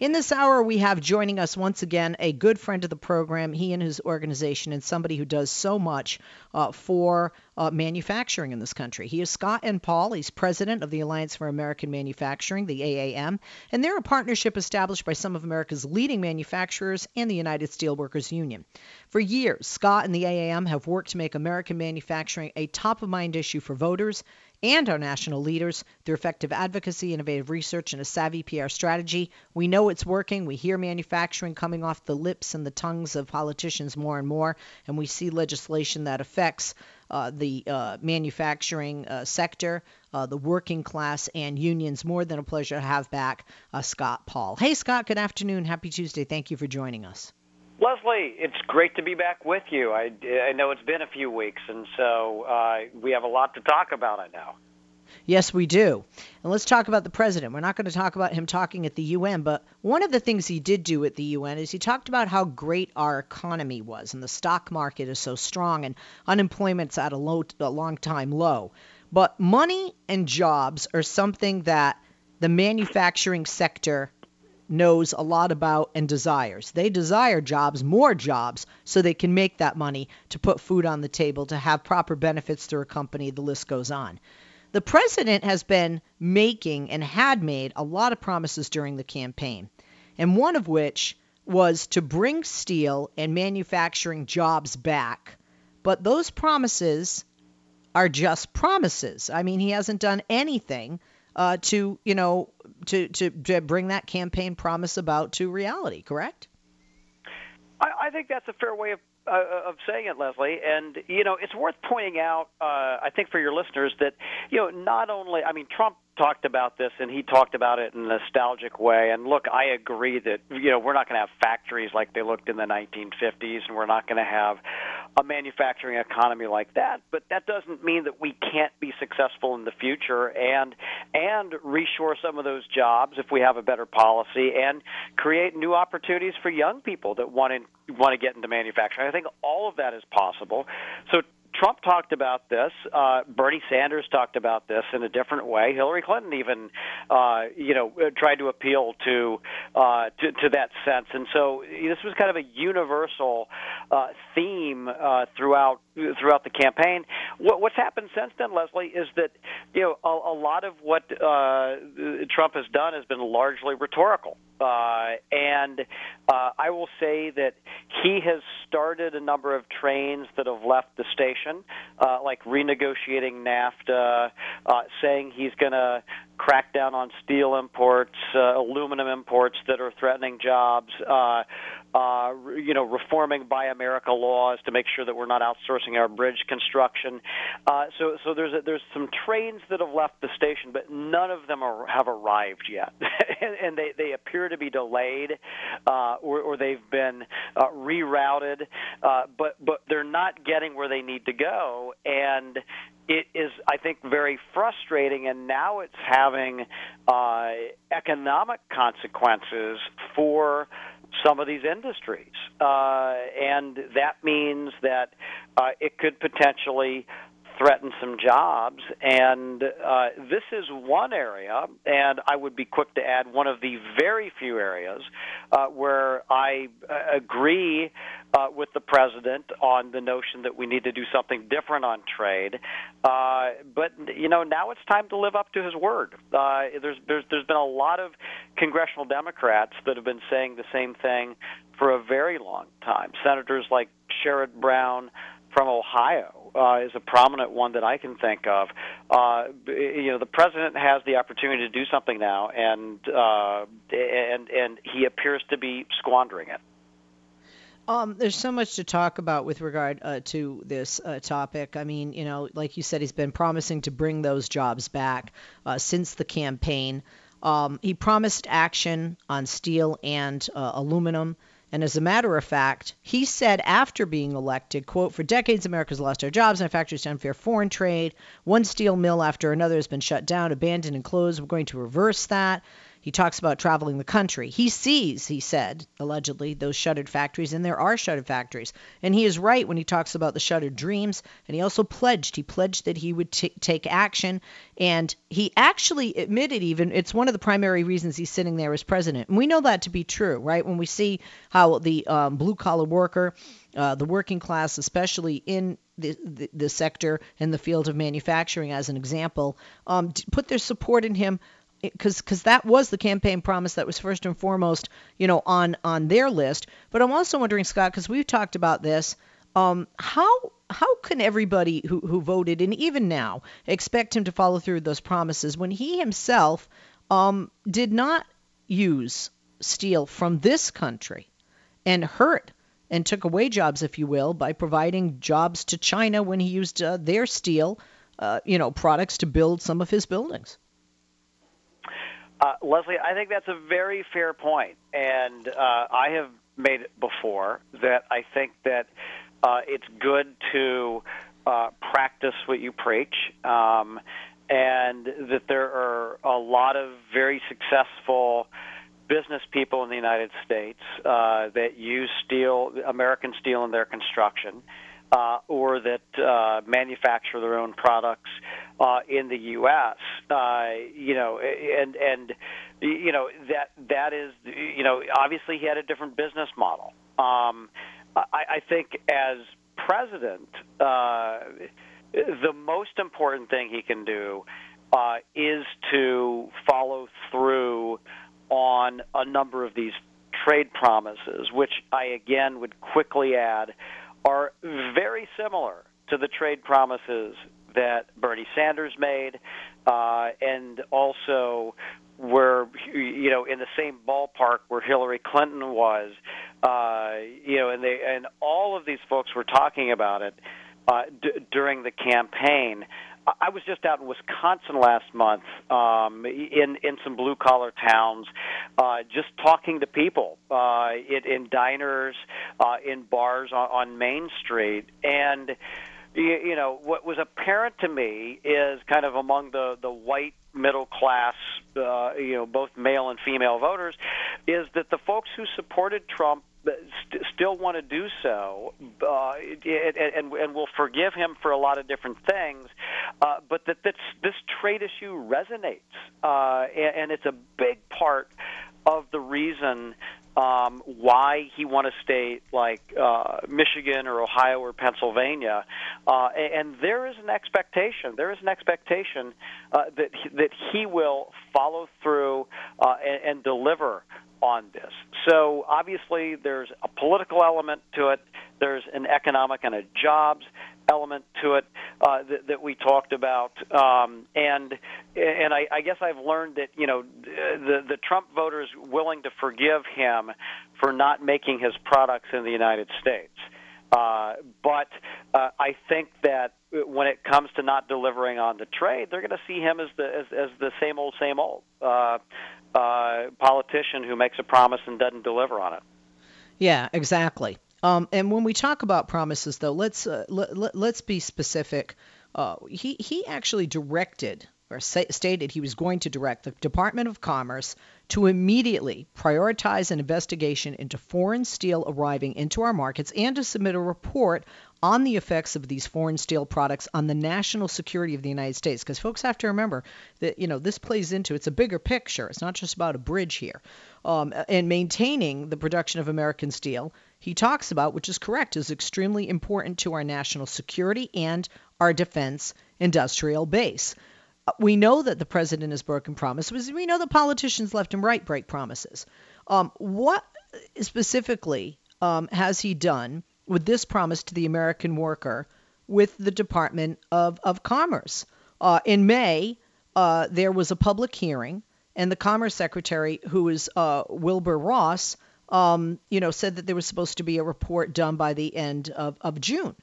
In this hour, we have joining us once again a good friend of the program, he and his organization, and somebody who does so much uh, for uh, manufacturing in this country. He is Scott N. Paul. He's president of the Alliance for American Manufacturing, the AAM, and they're a partnership established by some of America's leading manufacturers and the United Steelworkers Union. For years, Scott and the AAM have worked to make American manufacturing a top of mind issue for voters and our national leaders through effective advocacy, innovative research, and a savvy PR strategy. We know it's working. We hear manufacturing coming off the lips and the tongues of politicians more and more, and we see legislation that affects uh, the uh, manufacturing uh, sector, uh, the working class, and unions. More than a pleasure to have back uh, Scott Paul. Hey, Scott, good afternoon. Happy Tuesday. Thank you for joining us. Leslie, it's great to be back with you. I, I know it's been a few weeks, and so uh, we have a lot to talk about, I know. Yes, we do. And let's talk about the president. We're not going to talk about him talking at the UN, but one of the things he did do at the UN is he talked about how great our economy was and the stock market is so strong and unemployment's at a, low, a long time low. But money and jobs are something that the manufacturing sector knows a lot about and desires. They desire jobs, more jobs, so they can make that money to put food on the table, to have proper benefits through a company. The list goes on. The president has been making and had made a lot of promises during the campaign, and one of which was to bring steel and manufacturing jobs back. But those promises are just promises. I mean, he hasn't done anything uh, to you know to, to to bring that campaign promise about to reality. Correct? I, I think that's a fair way of uh, of saying it, Leslie. And you know, it's worth pointing out, uh, I think, for your listeners that you know, not only, I mean, Trump talked about this and he talked about it in a nostalgic way and look i agree that you know we're not going to have factories like they looked in the 1950s and we're not going to have a manufacturing economy like that but that doesn't mean that we can't successful in the future and and reshore some of those jobs if we have a better policy and create new opportunities for young people that want to want to get into manufacturing i think all of that is possible so Trump talked about this. Uh, Bernie Sanders talked about this in a different way. Hillary Clinton even, uh, you know, tried to appeal to, uh, to to that sense. And so this was kind of a universal uh, theme uh, throughout throughout the campaign. What, what's happened since then, Leslie, is that you know a, a lot of what uh, Trump has done has been largely rhetorical. Uh, and uh, I will say that he has started a number of trains that have left the station, uh, like renegotiating NAFTA, uh, saying he's going to crack down on steel imports, uh, aluminum imports that are threatening jobs, uh, uh, you know, reforming Buy America laws to make sure that we're not outsourcing our bridge construction. Uh, so, so there's a, there's some trains that have left the station, but none of them are, have arrived yet, and, and they they appear to be delayed, uh, or, or they've been uh, rerouted, but but they're not getting where they need to go, and it is, I think, very frustrating, and now it's having uh, economic consequences for some of these industries. Uh, and that means that uh, it could potentially threaten some jobs. And uh, this is one area, and I would be quick to add one of the very few areas uh, where I uh, agree uh, with the president on the notion that we need to do something different on trade. Uh, but you know, now it's time to live up to his word. Uh, there's there's there's been a lot of congressional Democrats that have been saying the same thing for a very long time. Senators like Sherrod Brown from Ohio uh, is a prominent one that I can think of. Uh, you know, the president has the opportunity to do something now, and uh, and and he appears to be squandering it. Um, there's so much to talk about with regard uh, to this uh, topic. I mean, you know, like you said, he's been promising to bring those jobs back uh, since the campaign. Um, he promised action on steel and uh, aluminum. And as a matter of fact, he said after being elected, quote, for decades America's lost our jobs and our factories to unfair foreign trade. One steel mill after another has been shut down, abandoned, and closed. We're going to reverse that. He talks about traveling the country. He sees, he said, allegedly, those shuttered factories, and there are shuttered factories. And he is right when he talks about the shuttered dreams. And he also pledged, he pledged that he would t- take action. And he actually admitted, even, it's one of the primary reasons he's sitting there as president. And we know that to be true, right? When we see how the um, blue collar worker, uh, the working class, especially in the, the, the, sector and the field of manufacturing, as an example, um, put their support in him because because that was the campaign promise that was first and foremost, you know, on on their list. But I'm also wondering, Scott, because we've talked about this, um, how how can everybody who who voted and even now expect him to follow through those promises when he himself um, did not use steel from this country and hurt and took away jobs, if you will, by providing jobs to China when he used uh, their steel, uh, you know, products to build some of his buildings. Uh, Leslie, I think that's a very fair point, and uh, I have made it before that I think that uh, it's good to uh, practice what you preach, um, and that there are a lot of very successful business people in the United States uh, that use steel, American steel, in their construction uh, or that uh, manufacture their own products uh, in the U.S. Uh, you know, and and you know that that is you know obviously he had a different business model. Um, I, I think as president, uh, the most important thing he can do uh, is to follow through on a number of these trade promises, which I again would quickly add are very similar to the trade promises that Bernie Sanders made, uh, and also were you know in the same ballpark where Hillary Clinton was, uh, you know, and they and all of these folks were talking about it uh, d- during the campaign. I was just out in Wisconsin last month, um, in in some blue collar towns, uh, just talking to people uh, in, in diners, uh, in bars on, on Main Street, and you, you know what was apparent to me is kind of among the the white middle class, uh, you know, both male and female voters, is that the folks who supported Trump st- still want to do so, uh, and, and, and will forgive him for a lot of different things, uh, but that this, this trade issue resonates, uh, and, and it's a big part of the reason um, why he won a state like uh, Michigan or Ohio or Pennsylvania, uh, and there is an expectation. There is an expectation uh, that he, that he will follow through uh, and, and deliver on this. So obviously, there's a political element to it. There's an economic and a jobs element to it uh, that, that we talked about, um, and and I, I guess I've learned that you know the the Trump voters willing to forgive him for not making his products in the United States. Uh, but uh, I think that when it comes to not delivering on the trade, they're going to see him as the as, as the same old, same old uh, uh, politician who makes a promise and doesn't deliver on it. Yeah, exactly. Um, and when we talk about promises, though, let's uh, let, let, let's be specific. Uh, he he actually directed or stated he was going to direct the Department of Commerce to immediately prioritize an investigation into foreign steel arriving into our markets and to submit a report on the effects of these foreign steel products on the national security of the United States. Because folks have to remember that you know this plays into it's a bigger picture. It's not just about a bridge here. Um, and maintaining the production of American steel, he talks about, which is correct, is extremely important to our national security and our defense industrial base. Uh, we know that the president has broken promises. We know that politicians left and right break promises. Um, what specifically um, has he done with this promise to the American worker with the Department of, of Commerce? Uh, in May, uh, there was a public hearing, and the Commerce Secretary, who is uh, Wilbur Ross, um, you know, said that there was supposed to be a report done by the end of, of June.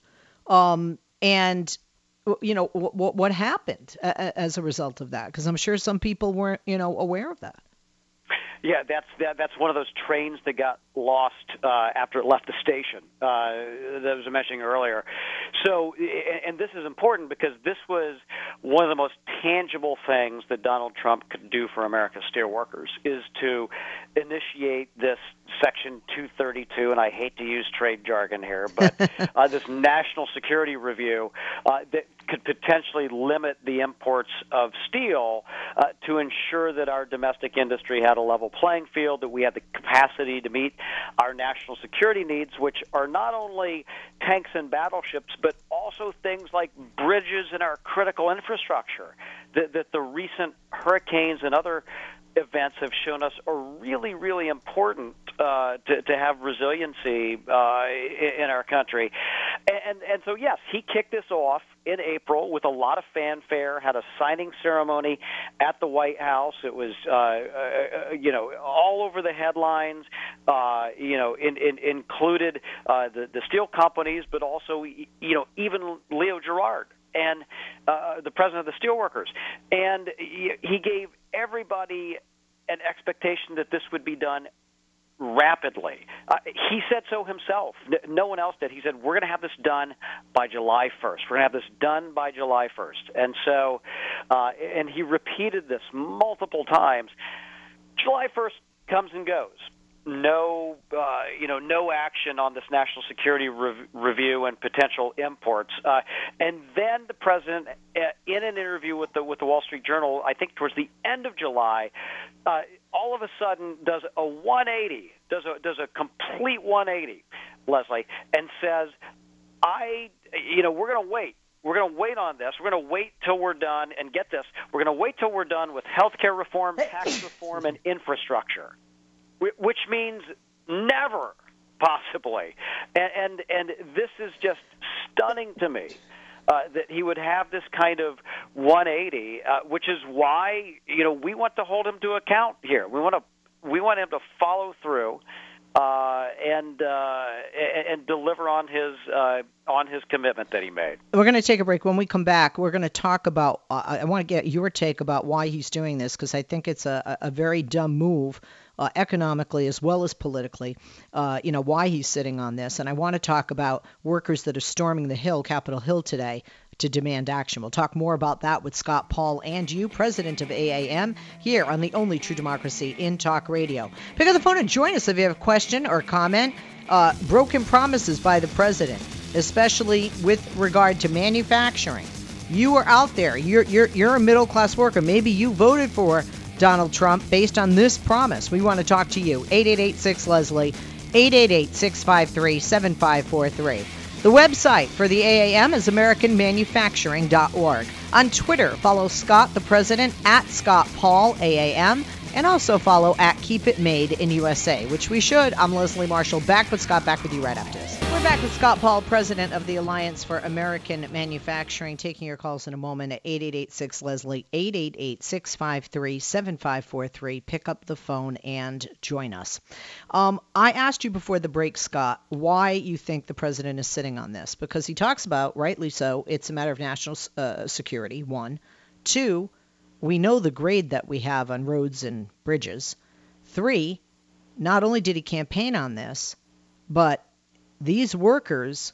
Um, and you know what what happened as a result of that because i'm sure some people weren't you know aware of that Yeah, that's that, that's one of those trains that got lost uh, after it left the station uh, that I was mentioning earlier. So, and, and this is important because this was one of the most tangible things that Donald Trump could do for America's steel workers is to initiate this Section 232, and I hate to use trade jargon here, but uh, this national security review uh, that could potentially limit the imports of steel uh, to ensure that our domestic industry had a level playing field, that we had the capacity to meet our national security needs, which are not only tanks and battleships, but also things like bridges and our critical infrastructure. That, that the recent hurricanes and other events have shown us are really, really important uh, to, to have resiliency uh, in our country. And, and so, yes, he kicked this off in April with a lot of fanfare, had a signing ceremony at the White House. It was, uh, uh, you know, all over the headlines, uh, you know, in, in, included uh, the, the steel companies, but also, you know, even Leo Gerard and uh, the president of the steelworkers. And he gave everybody an expectation that this would be done rapidly. Uh, he said so himself. No one else did. He said, We're going to have this done by July 1st. We're going to have this done by July 1st. And so, uh, and he repeated this multiple times. July 1st comes and goes no, uh, you know, no action on this national security rev- review and potential imports. Uh, and then the president, uh, in an interview with the with the Wall Street Journal, I think towards the end of July, uh, all of a sudden does a 180, does a does a complete 180, Leslie, and says, I, you know, we're going to wait we're going to wait on this. We're going to wait till we're done, and get this, we're going to wait till we're done with health care reform, tax reform, and infrastructure which means never, possibly. And and, and this is just stunning to me. Uh, that he would have this kind of 180, uh, which is why you know we want to hold him to account here. We want to we want him to follow through uh, and uh, and deliver on his uh, on his commitment that he made. We're going to take a break. When we come back, we're going to talk about. Uh, I want to get your take about why he's doing this because I think it's a, a very dumb move uh, economically as well as politically, uh, you know, why he's sitting on this. And I want to talk about workers that are storming the Hill, Capitol Hill today, to demand action. We'll talk more about that with Scott Paul and you, president of AAM, here on the only true democracy in talk radio. Pick up the phone and join us if you have a question or comment. Uh, broken promises by the president, especially with regard to manufacturing. You are out there. You're you're you're a middle class worker. Maybe you voted for Donald Trump based on this promise. We want to talk to you. 8886 Leslie, 888 653 7543. The website for the AAM is AmericanManufacturing.org. On Twitter, follow Scott the President at Scott Paul AAM and also follow at Keep It Made in USA, which we should. I'm Leslie Marshall, back with Scott, back with you right after this. We're back with Scott Paul, president of the Alliance for American Manufacturing, taking your calls in a moment at 8886 Leslie, 888 653 7543. Pick up the phone and join us. Um, I asked you before the break, Scott, why you think the president is sitting on this, because he talks about, rightly so, it's a matter of national uh, security, one. Two, we know the grade that we have on roads and bridges. Three, not only did he campaign on this, but these workers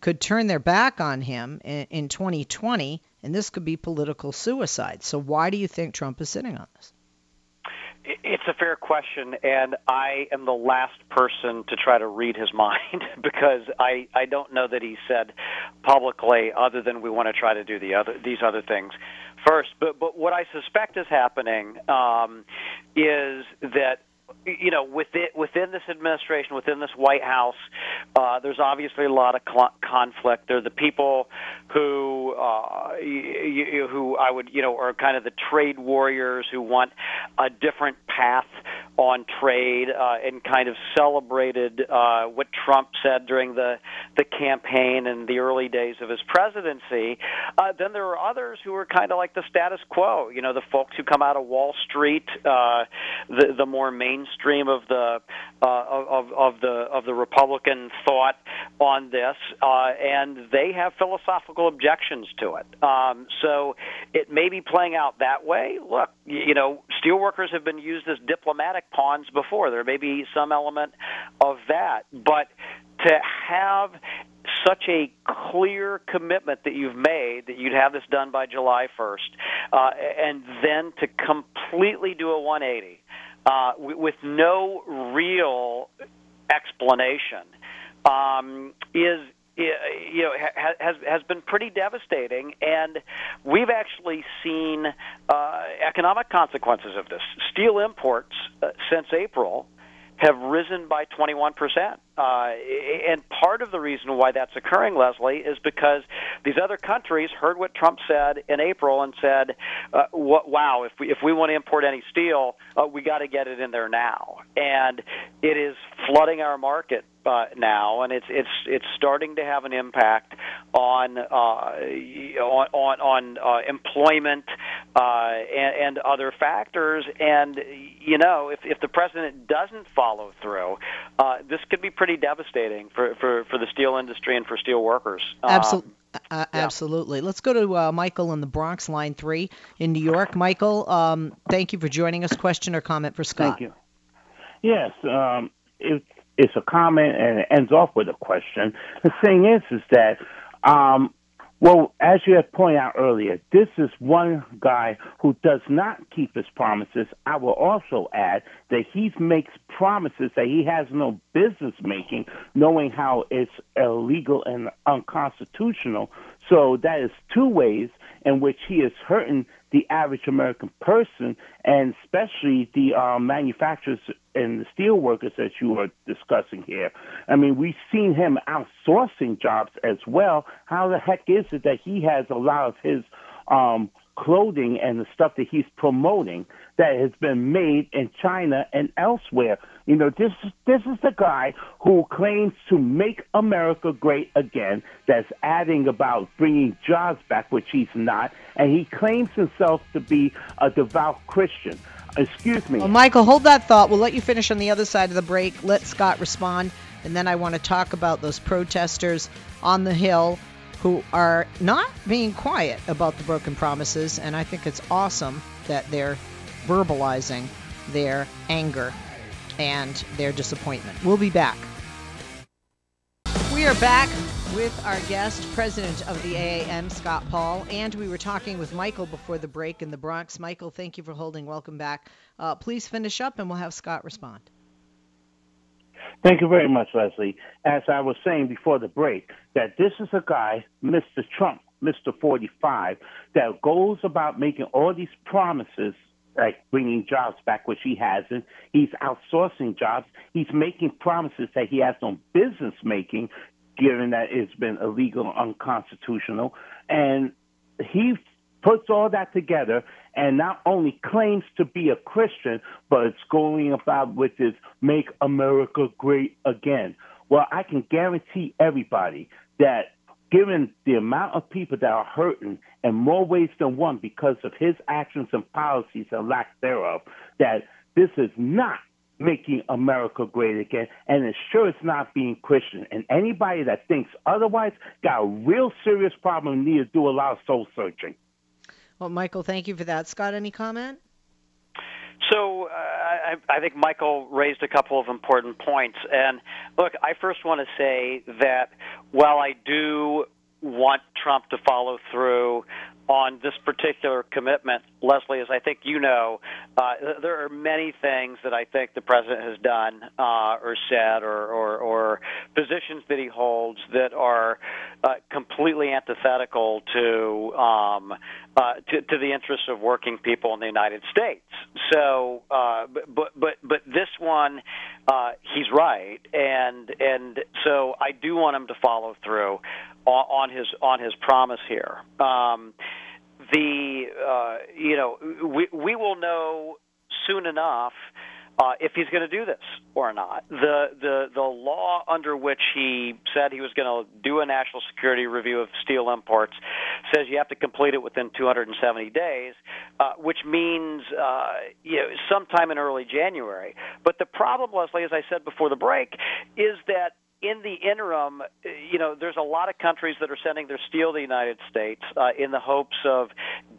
could turn their back on him in, in 2020, and this could be political suicide. So, why do you think Trump is sitting on this? It's a fair question, and I am the last person to try to read his mind because I I don't know that he said publicly other than we want to try to do the other these other things first. But but what I suspect is happening um, is that you know, within within this administration, within this White House, uh, there's obviously a lot of cl- conflict. There are the people who uh, you, who I would you know are kind of the trade warriors who want a different path on trade uh, and kind of celebrated uh, what Trump said during the the campaign and the early days of his presidency. Uh, then there are others who are kind of like the status quo. You know, the folks who come out of Wall Street, uh, the the more mainstream of the uh, of of the of the Republican thought on this, uh, and they have philosophical objections to it. Um, so it may be playing out that way. Look, you know, steelworkers have been used as diplomatic pawns before. There may be some element of that, but to have such a clear commitment that you've made that you'd have this done by July 1st, uh, and then to completely do a 180 uh, with no real explanation um, is you know has has been pretty devastating. And we've actually seen uh, economic consequences of this. Steel imports uh, since April have risen by 21%. Uh, and part of the reason why that's occurring, Leslie, is because these other countries heard what Trump said in April and said, uh, "Wow, if we if we want to import any steel, uh, we got to get it in there now." And it is flooding our market uh, now, and it's it's it's starting to have an impact on uh, on on, on uh, employment uh, and, and other factors. And you know, if if the president doesn't follow through, uh, this could be pretty devastating for, for, for the steel industry and for steel workers. Absolutely. Uh, yeah. Absolutely. Let's go to uh, Michael in the Bronx, line three in New York. Michael, um, thank you for joining us. Question or comment for Scott? Thank you. Yes, um, it, it's a comment and it ends off with a question. The thing is, is that um, well, as you have pointed out earlier, this is one guy who does not keep his promises. I will also add that he makes promises that he has no business making, knowing how it's illegal and unconstitutional. So that is two ways in which he is hurting the average American person, and especially the uh, manufacturers and the steel workers that you are discussing here. I mean, we've seen him outsourcing jobs as well. How the heck is it that he has a lot of his um, clothing and the stuff that he's promoting that has been made in China and elsewhere. You know, this this is the guy who claims to make America great again. That's adding about bringing jobs back, which he's not, and he claims himself to be a devout Christian. Excuse me. Well, Michael, hold that thought. We'll let you finish on the other side of the break. Let Scott respond, and then I want to talk about those protesters on the Hill who are not being quiet about the broken promises, and I think it's awesome that they're verbalizing their anger and their disappointment. We'll be back. We are back with our guest, President of the AAM, Scott Paul, and we were talking with Michael before the break in the Bronx. Michael, thank you for holding. Welcome back. Uh, please finish up, and we'll have Scott respond. Thank you very much, Leslie. As I was saying before the break, that this is a guy, Mr. Trump, Mr. 45, that goes about making all these promises like bringing jobs back, which he hasn't. He's outsourcing jobs. He's making promises that he has no business making, given that it's been illegal unconstitutional. And he puts all that together and not only claims to be a Christian, but it's going about with this make America great again. Well, I can guarantee everybody that given the amount of people that are hurting in more ways than one because of his actions and policies and lack thereof, that this is not making America great again, and it sure it's not being Christian. And anybody that thinks otherwise got a real serious problem and need to do a lot of soul searching. Well, Michael, thank you for that. Scott, any comment? So uh, I, I think Michael raised a couple of important points. And look, I first want to say that while I do want Trump to follow through on this particular commitment, Leslie, as I think you know, uh, there are many things that I think the president has done uh, or said or, or, or positions that he holds that are uh, completely antithetical to, um, uh, to to the interests of working people in the United States. So, uh, but but but this one, uh, he's right, and and so I do want him to follow through on, on his on his promise here. Um, the uh, you know we we will know soon enough uh, if he's going to do this or not. The the the law under which he said he was going to do a national security review of steel imports says you have to complete it within 270 days, uh, which means uh, you know sometime in early January. But the problem, Leslie, as I said before the break, is that in the interim, you know, there's a lot of countries that are sending their steel to the United States uh, in the hopes of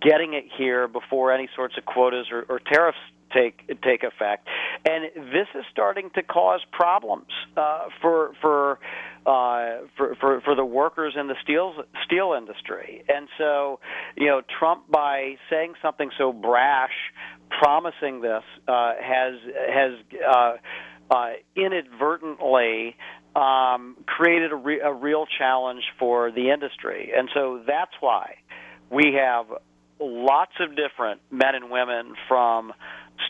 getting it here before any sorts of quotas or, or tariffs take take effect, and this is starting to cause problems uh, for for, uh, for for for the workers in the steel steel industry. And so, you know, Trump by saying something so brash, promising this, uh, has has uh, uh, inadvertently um, created a, re- a real challenge for the industry. And so that's why we have lots of different men and women from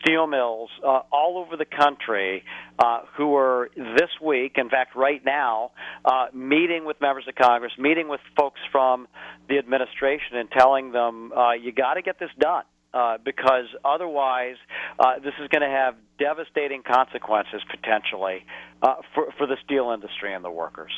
steel mills uh, all over the country uh, who are this week, in fact, right now, uh, meeting with members of Congress, meeting with folks from the administration, and telling them, uh, you got to get this done. Uh, because otherwise, uh, this is going to have devastating consequences potentially uh, for, for the steel industry and the workers.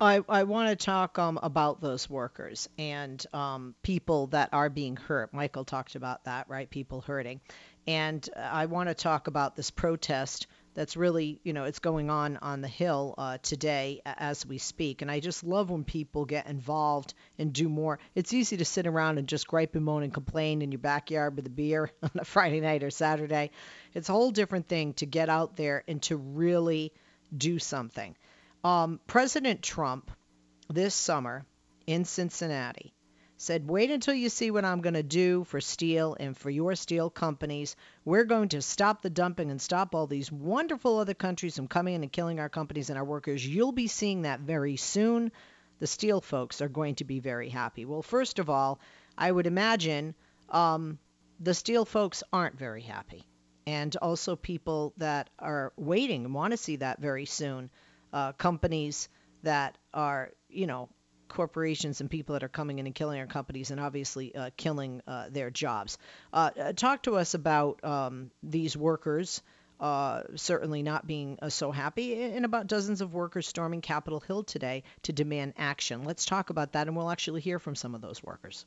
I, I want to talk um, about those workers and um, people that are being hurt. Michael talked about that, right? People hurting. And I want to talk about this protest that's really, you know, it's going on on the Hill uh, today as we speak. And I just love when people get involved and do more. It's easy to sit around and just gripe and moan and complain in your backyard with a beer on a Friday night or Saturday. It's a whole different thing to get out there and to really do something. Um, President Trump this summer in Cincinnati said, Wait until you see what I'm going to do for steel and for your steel companies. We're going to stop the dumping and stop all these wonderful other countries from coming in and killing our companies and our workers. You'll be seeing that very soon. The steel folks are going to be very happy. Well, first of all, I would imagine um, the steel folks aren't very happy. And also people that are waiting and want to see that very soon. Uh, companies that are, you know, corporations and people that are coming in and killing our companies and obviously uh, killing uh, their jobs. Uh, uh talk to us about um, these workers. Uh, certainly not being uh, so happy, and about dozens of workers storming Capitol Hill today to demand action. Let's talk about that, and we'll actually hear from some of those workers.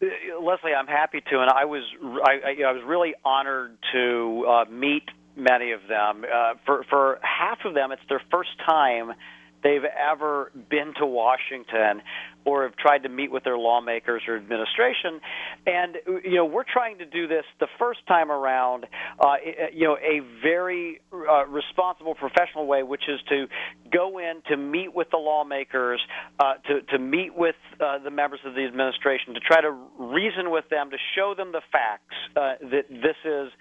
Leslie, I'm happy to, and I was I, I was really honored to meet many of them. for for half of them, it's their first time they've ever been to Washington or have tried to meet with their lawmakers or administration. And you know, we're trying to do this the first time around, uh, you know, a very uh, responsible, professional way, which is to go in to meet with the lawmakers, uh, to to meet with uh, the members of the administration, to try to reason with them, to show them the facts uh, that this is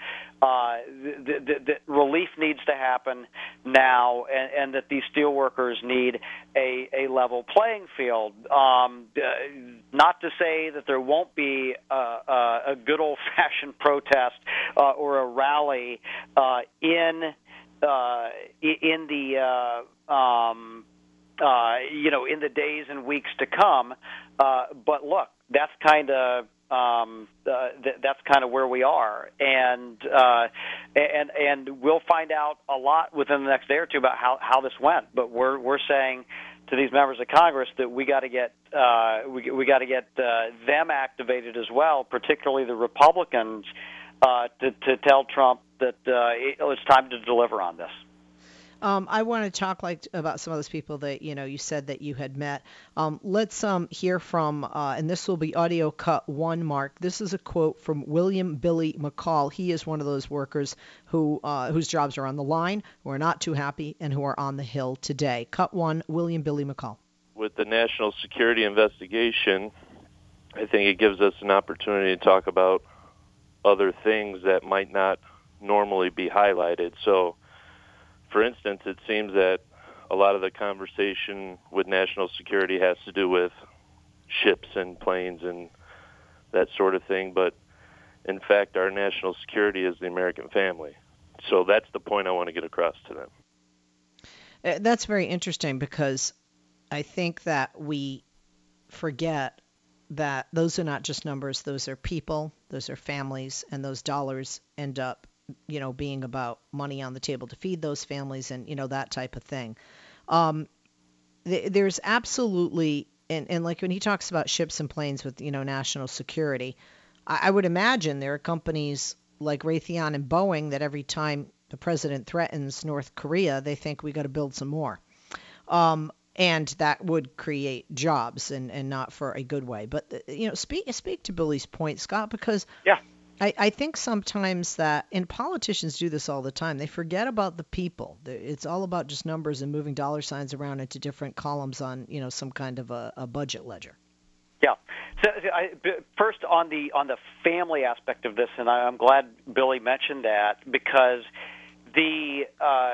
uh, that, that relief needs to happen now, and, and that these steelworkers need a a level playing field. Um, uh, not to say that there won't be a, a, a good old-fashioned protest uh, or a rally uh, in uh, in the uh, um, uh, you know in the days and weeks to come. Uh, but look, that's kind of um, uh, th- that's kind of where we are, and uh, and and we'll find out a lot within the next day or two about how how this went. But we're we're saying to these members of Congress that we got to get uh, we we got to get uh, them activated as well, particularly the Republicans, uh, to to tell Trump that uh, it's time to deliver on this. Um, I want to talk like about some of those people that you know you said that you had met. Um, let's um, hear from, uh, and this will be audio cut one. Mark, this is a quote from William Billy McCall. He is one of those workers who uh, whose jobs are on the line, who are not too happy, and who are on the hill today. Cut one. William Billy McCall. With the national security investigation, I think it gives us an opportunity to talk about other things that might not normally be highlighted. So for instance, it seems that a lot of the conversation with national security has to do with ships and planes and that sort of thing, but in fact, our national security is the American family. So that's the point I want to get across to them. Uh, that's very interesting because I think that we forget that those are not just numbers, those are people, those are families, and those dollars end up you know, being about money on the table to feed those families and you know that type of thing. Um, th- there's absolutely and, and like when he talks about ships and planes with you know national security, I, I would imagine there are companies like Raytheon and Boeing that every time the president threatens North Korea, they think we got to build some more. Um, and that would create jobs and, and not for a good way. But uh, you know, speak speak to Billy's point, Scott, because yeah. I, I think sometimes that, and politicians do this all the time, they forget about the people. It's all about just numbers and moving dollar signs around into different columns on, you know, some kind of a, a budget ledger. Yeah. So, I, first on the on the family aspect of this, and I'm glad Billy mentioned that because the uh,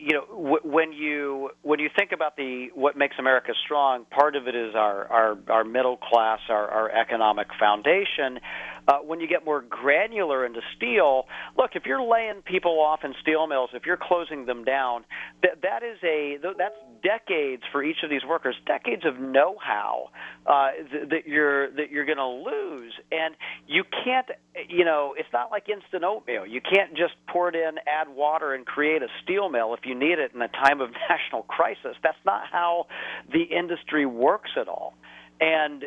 you know w- when you when you think about the what makes America strong, part of it is our our, our middle class, our, our economic foundation. Uh, when you get more granular into steel, look, if you're laying people off in steel mills, if you're closing them down, that that is a that's decades for each of these workers, decades of know-how uh, th- that you're that you're going to lose, and you can't, you know, it's not like instant oatmeal. You can't just pour it in, add water, and create a steel mill if you need it in a time of national crisis. That's not how the industry works at all and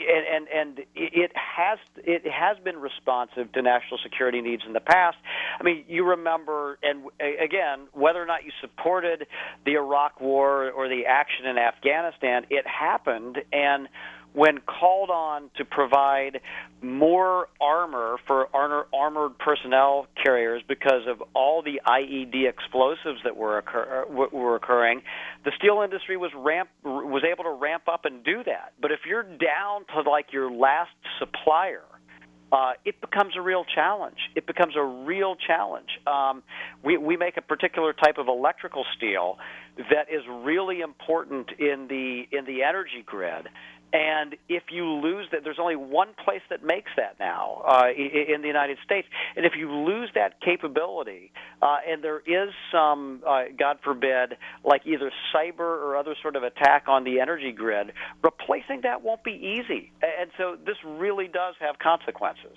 and and and it has it has been responsive to national security needs in the past. I mean, you remember, and again, whether or not you supported the Iraq War or the action in Afghanistan, it happened, and when called on to provide more armor for armored personnel carriers because of all the IED explosives that were occur, were occurring, the steel industry was ramp was able to ramp up and do that. But if you're down to like your last supplier, uh, it becomes a real challenge. It becomes a real challenge. Um, we, we make a particular type of electrical steel that is really important in the in the energy grid, and if you lose that, there's only one place that makes that now uh, in the United States. And if you lose that capability, uh, and there is some, uh, God forbid, like either cyber or other sort of attack on the energy grid, replacing that won't be easy. And so this really does have consequences.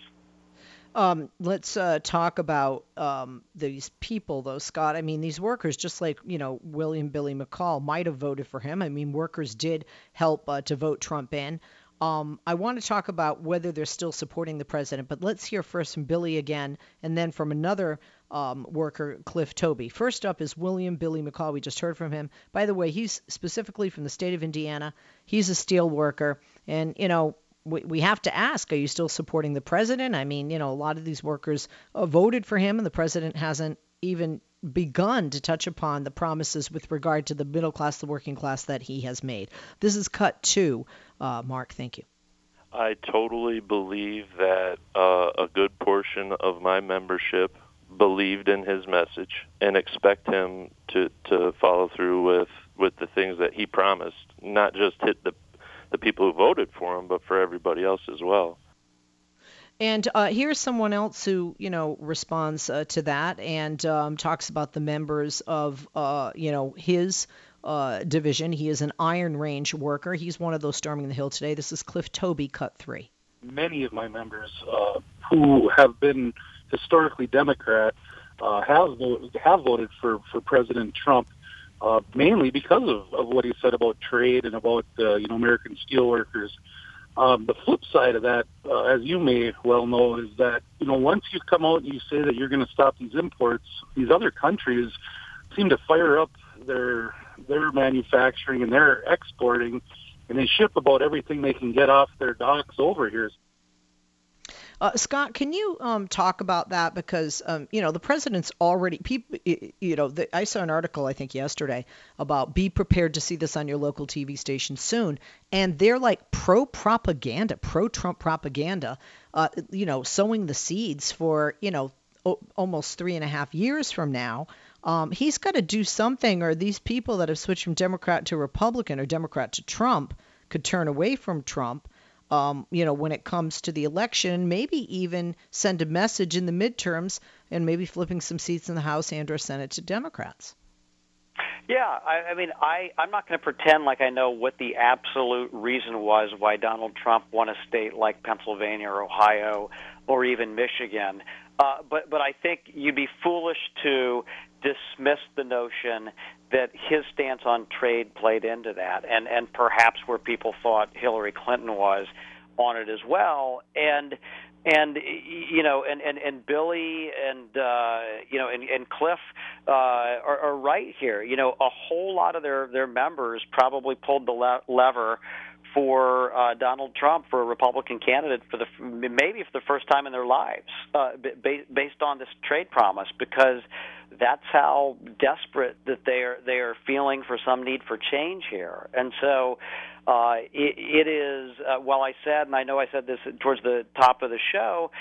Um, let's uh, talk about um, these people, though, Scott. I mean, these workers, just like you know, William Billy McCall might have voted for him. I mean, workers did help uh, to vote Trump in. Um, I want to talk about whether they're still supporting the president, but let's hear first from Billy again, and then from another um, worker, Cliff Toby. First up is William Billy McCall. We just heard from him. By the way, he's specifically from the state of Indiana. He's a steel worker, and you know, we, we have to ask are you still supporting the president? I mean, you know, a lot of these workers uh, voted for him, and the president hasn't even begun to touch upon the promises with regard to the middle class, the working class that he has made. This is cut two. Uh, Mark, thank you. I totally believe that uh, a good portion of my membership believed in his message and expect him to, to follow through with, with the things that he promised, not just hit the the people who voted for him, but for everybody else as well. And uh, here's someone else who, you know, responds uh, to that and um, talks about the members of, uh, you know, his uh, division. He is an Iron Range worker. He's one of those storming the Hill today. This is Cliff Toby, cut three. Many of my members uh, who have been historically Democrat uh, have have voted for for President Trump uh, mainly because of, of what he said about trade and about uh, you know American steelworkers. Um, the flip side of that, uh, as you may well know, is that you know once you come out and you say that you're going to stop these imports, these other countries seem to fire up their their manufacturing and their exporting, and they ship about everything they can get off their docks over here. Uh, Scott, can you um, talk about that because um, you know the president's already people. You know, the, I saw an article I think yesterday about be prepared to see this on your local TV station soon, and they're like pro propaganda, pro Trump propaganda. Uh, you know, sowing the seeds for you know o- almost three and a half years from now. Um, he's got to do something, or these people that have switched from Democrat to Republican or Democrat to Trump could turn away from Trump um, you know, when it comes to the election, maybe even send a message in the midterms and maybe flipping some seats in the House and or Senate to Democrats. Yeah, I, I mean, I, I'm not going to pretend like I know what the absolute reason was why Donald Trump won a state like Pennsylvania or Ohio or even Michigan. Uh, but but I think you'd be foolish to dismiss the notion that his stance on trade played into that, and and perhaps where people thought Hillary Clinton was on it as well, and and you know, and and and Billy and uh, you know, and, and Cliff uh, are, are right here. You know, a whole lot of their their members probably pulled the le- lever for uh, Donald Trump for a Republican candidate for the maybe for the first time in their lives, uh, based on this trade promise, because that's how desperate that they are they are feeling for some need for change here. And so uh, it, it is. Uh, while I said, and I know I said this towards the top of the show,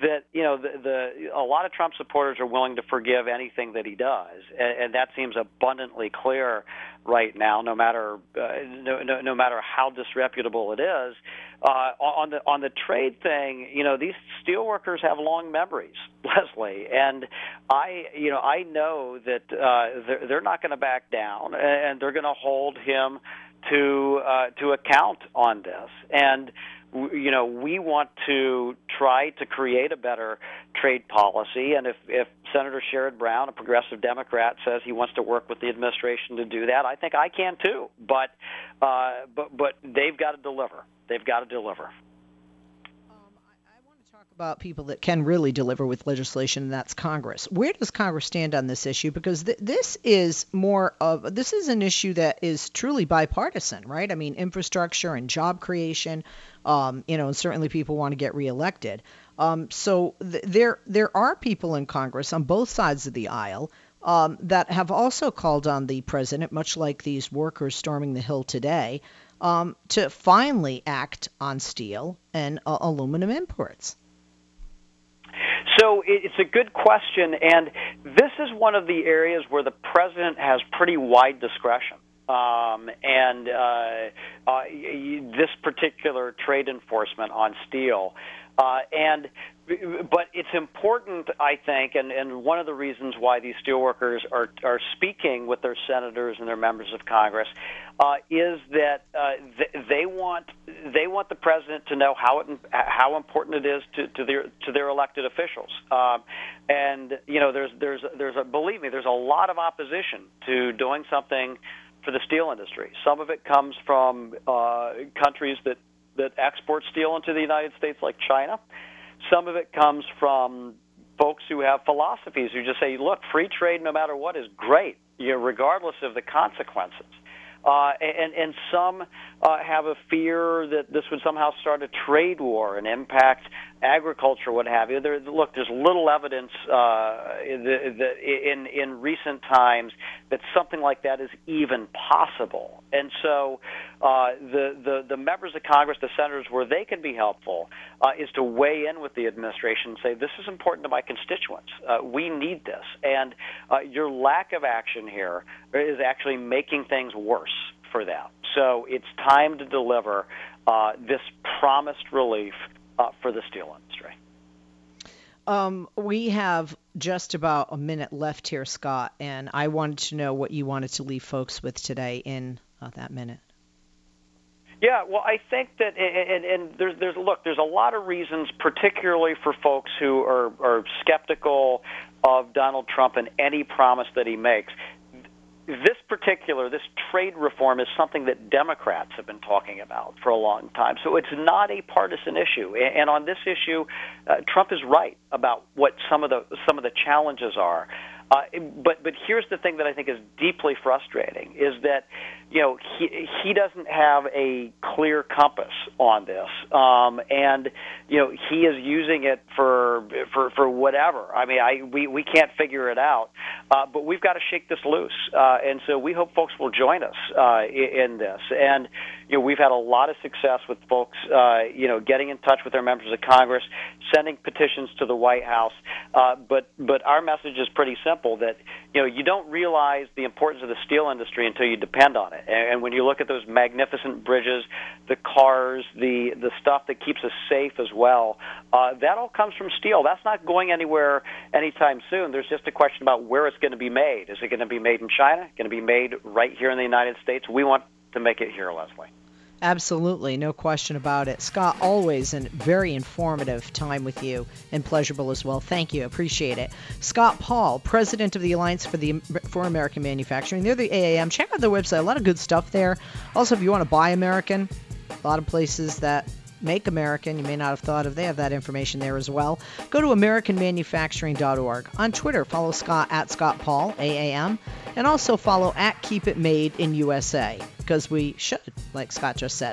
that you know the, the a lot of Trump supporters are willing to forgive anything that he does, and, and that seems abundantly clear right now. No matter uh, no, no, no matter how disreputable it is, uh, on the on the trade thing, you know these steelworkers have long memories, Leslie, and I you know I know that uh, they're, they're not going to back down, and they're going to hold him to uh, to account on this. And you know, we want to try to create a better trade policy. And if, if Senator Sherrod Brown, a progressive Democrat, says he wants to work with the administration to do that, I think I can too. But uh, but but they've got to deliver. They've got to deliver about people that can really deliver with legislation, and that's Congress. Where does Congress stand on this issue? Because th- this is more of this is an issue that is truly bipartisan, right? I mean, infrastructure and job creation, um, you know, and certainly people want to get reelected. Um, so th- there there are people in Congress on both sides of the aisle um, that have also called on the president, much like these workers storming the Hill today, um, to finally act on steel and uh, aluminum imports. So it's a good question, and this is one of the areas where the president has pretty wide discretion. Um, and uh, uh, this particular trade enforcement on steel. Uh, and but it's important, I think, and, and one of the reasons why these steelworkers are are speaking with their senators and their members of Congress uh, is that uh, th- they want they want the president to know how it how important it is to, to their to their elected officials. Um, and you know, there's there's there's a believe me, there's a lot of opposition to doing something for the steel industry. Some of it comes from uh, countries that that export steel into the United States, like China. Some of it comes from folks who have philosophies who just say, look, free trade no matter what is great, you know, regardless of the consequences. Uh, and, and some uh, have a fear that this would somehow start a trade war and impact agriculture, what have you. There, look, there's little evidence uh, in, the, in in recent times that something like that is even possible. And so, uh, the the the members of Congress, the senators, where they can be helpful, uh, is to weigh in with the administration and say, "This is important to my constituents. Uh, we need this." And uh, your lack of action here is actually making things worse for them. So it's time to deliver uh, this promised relief uh, for the steel industry. Um, we have just about a minute left here, Scott, and I wanted to know what you wanted to leave folks with today in uh, that minute. Yeah, well, I think that, and, and there's, there's, look, there's a lot of reasons, particularly for folks who are, are skeptical of Donald Trump and any promise that he makes this particular this trade reform is something that Democrats have been talking about for a long time. So it's not a partisan issue. And on this issue, uh, Trump is right about what some of the some of the challenges are. Uh, but but here's the thing that I think is deeply frustrating is that you know he he doesn't have a clear compass on this, um, and you know he is using it for for for whatever. I mean, I we we can't figure it out, uh, but we've got to shake this loose, uh, and so we hope folks will join us uh, in this. And you know we've had a lot of success with folks, uh, you know, getting in touch with their members of Congress, sending petitions to the White House. Uh, but but our message is pretty simple simple that you know you don't realize the importance of the steel industry until you depend on it. And, and when you look at those magnificent bridges, the cars, the the stuff that keeps us safe as well, uh, that all comes from steel. That's not going anywhere anytime soon. There's just a question about where it's going to be made. Is it going to be made in China? Going to be made right here in the United States? We want to make it here, Leslie. Absolutely, no question about it. Scott, always a very informative time with you and pleasurable as well. Thank you, appreciate it. Scott Paul, president of the Alliance for the for American Manufacturing. They're the AAM. Check out their website. A lot of good stuff there. Also, if you want to buy American, a lot of places that Make American, you may not have thought of. They have that information there as well. Go to AmericanManufacturing.org. On Twitter, follow Scott at Scott Paul, AAM, and also follow at Keep It Made in USA, because we should, like Scott just said.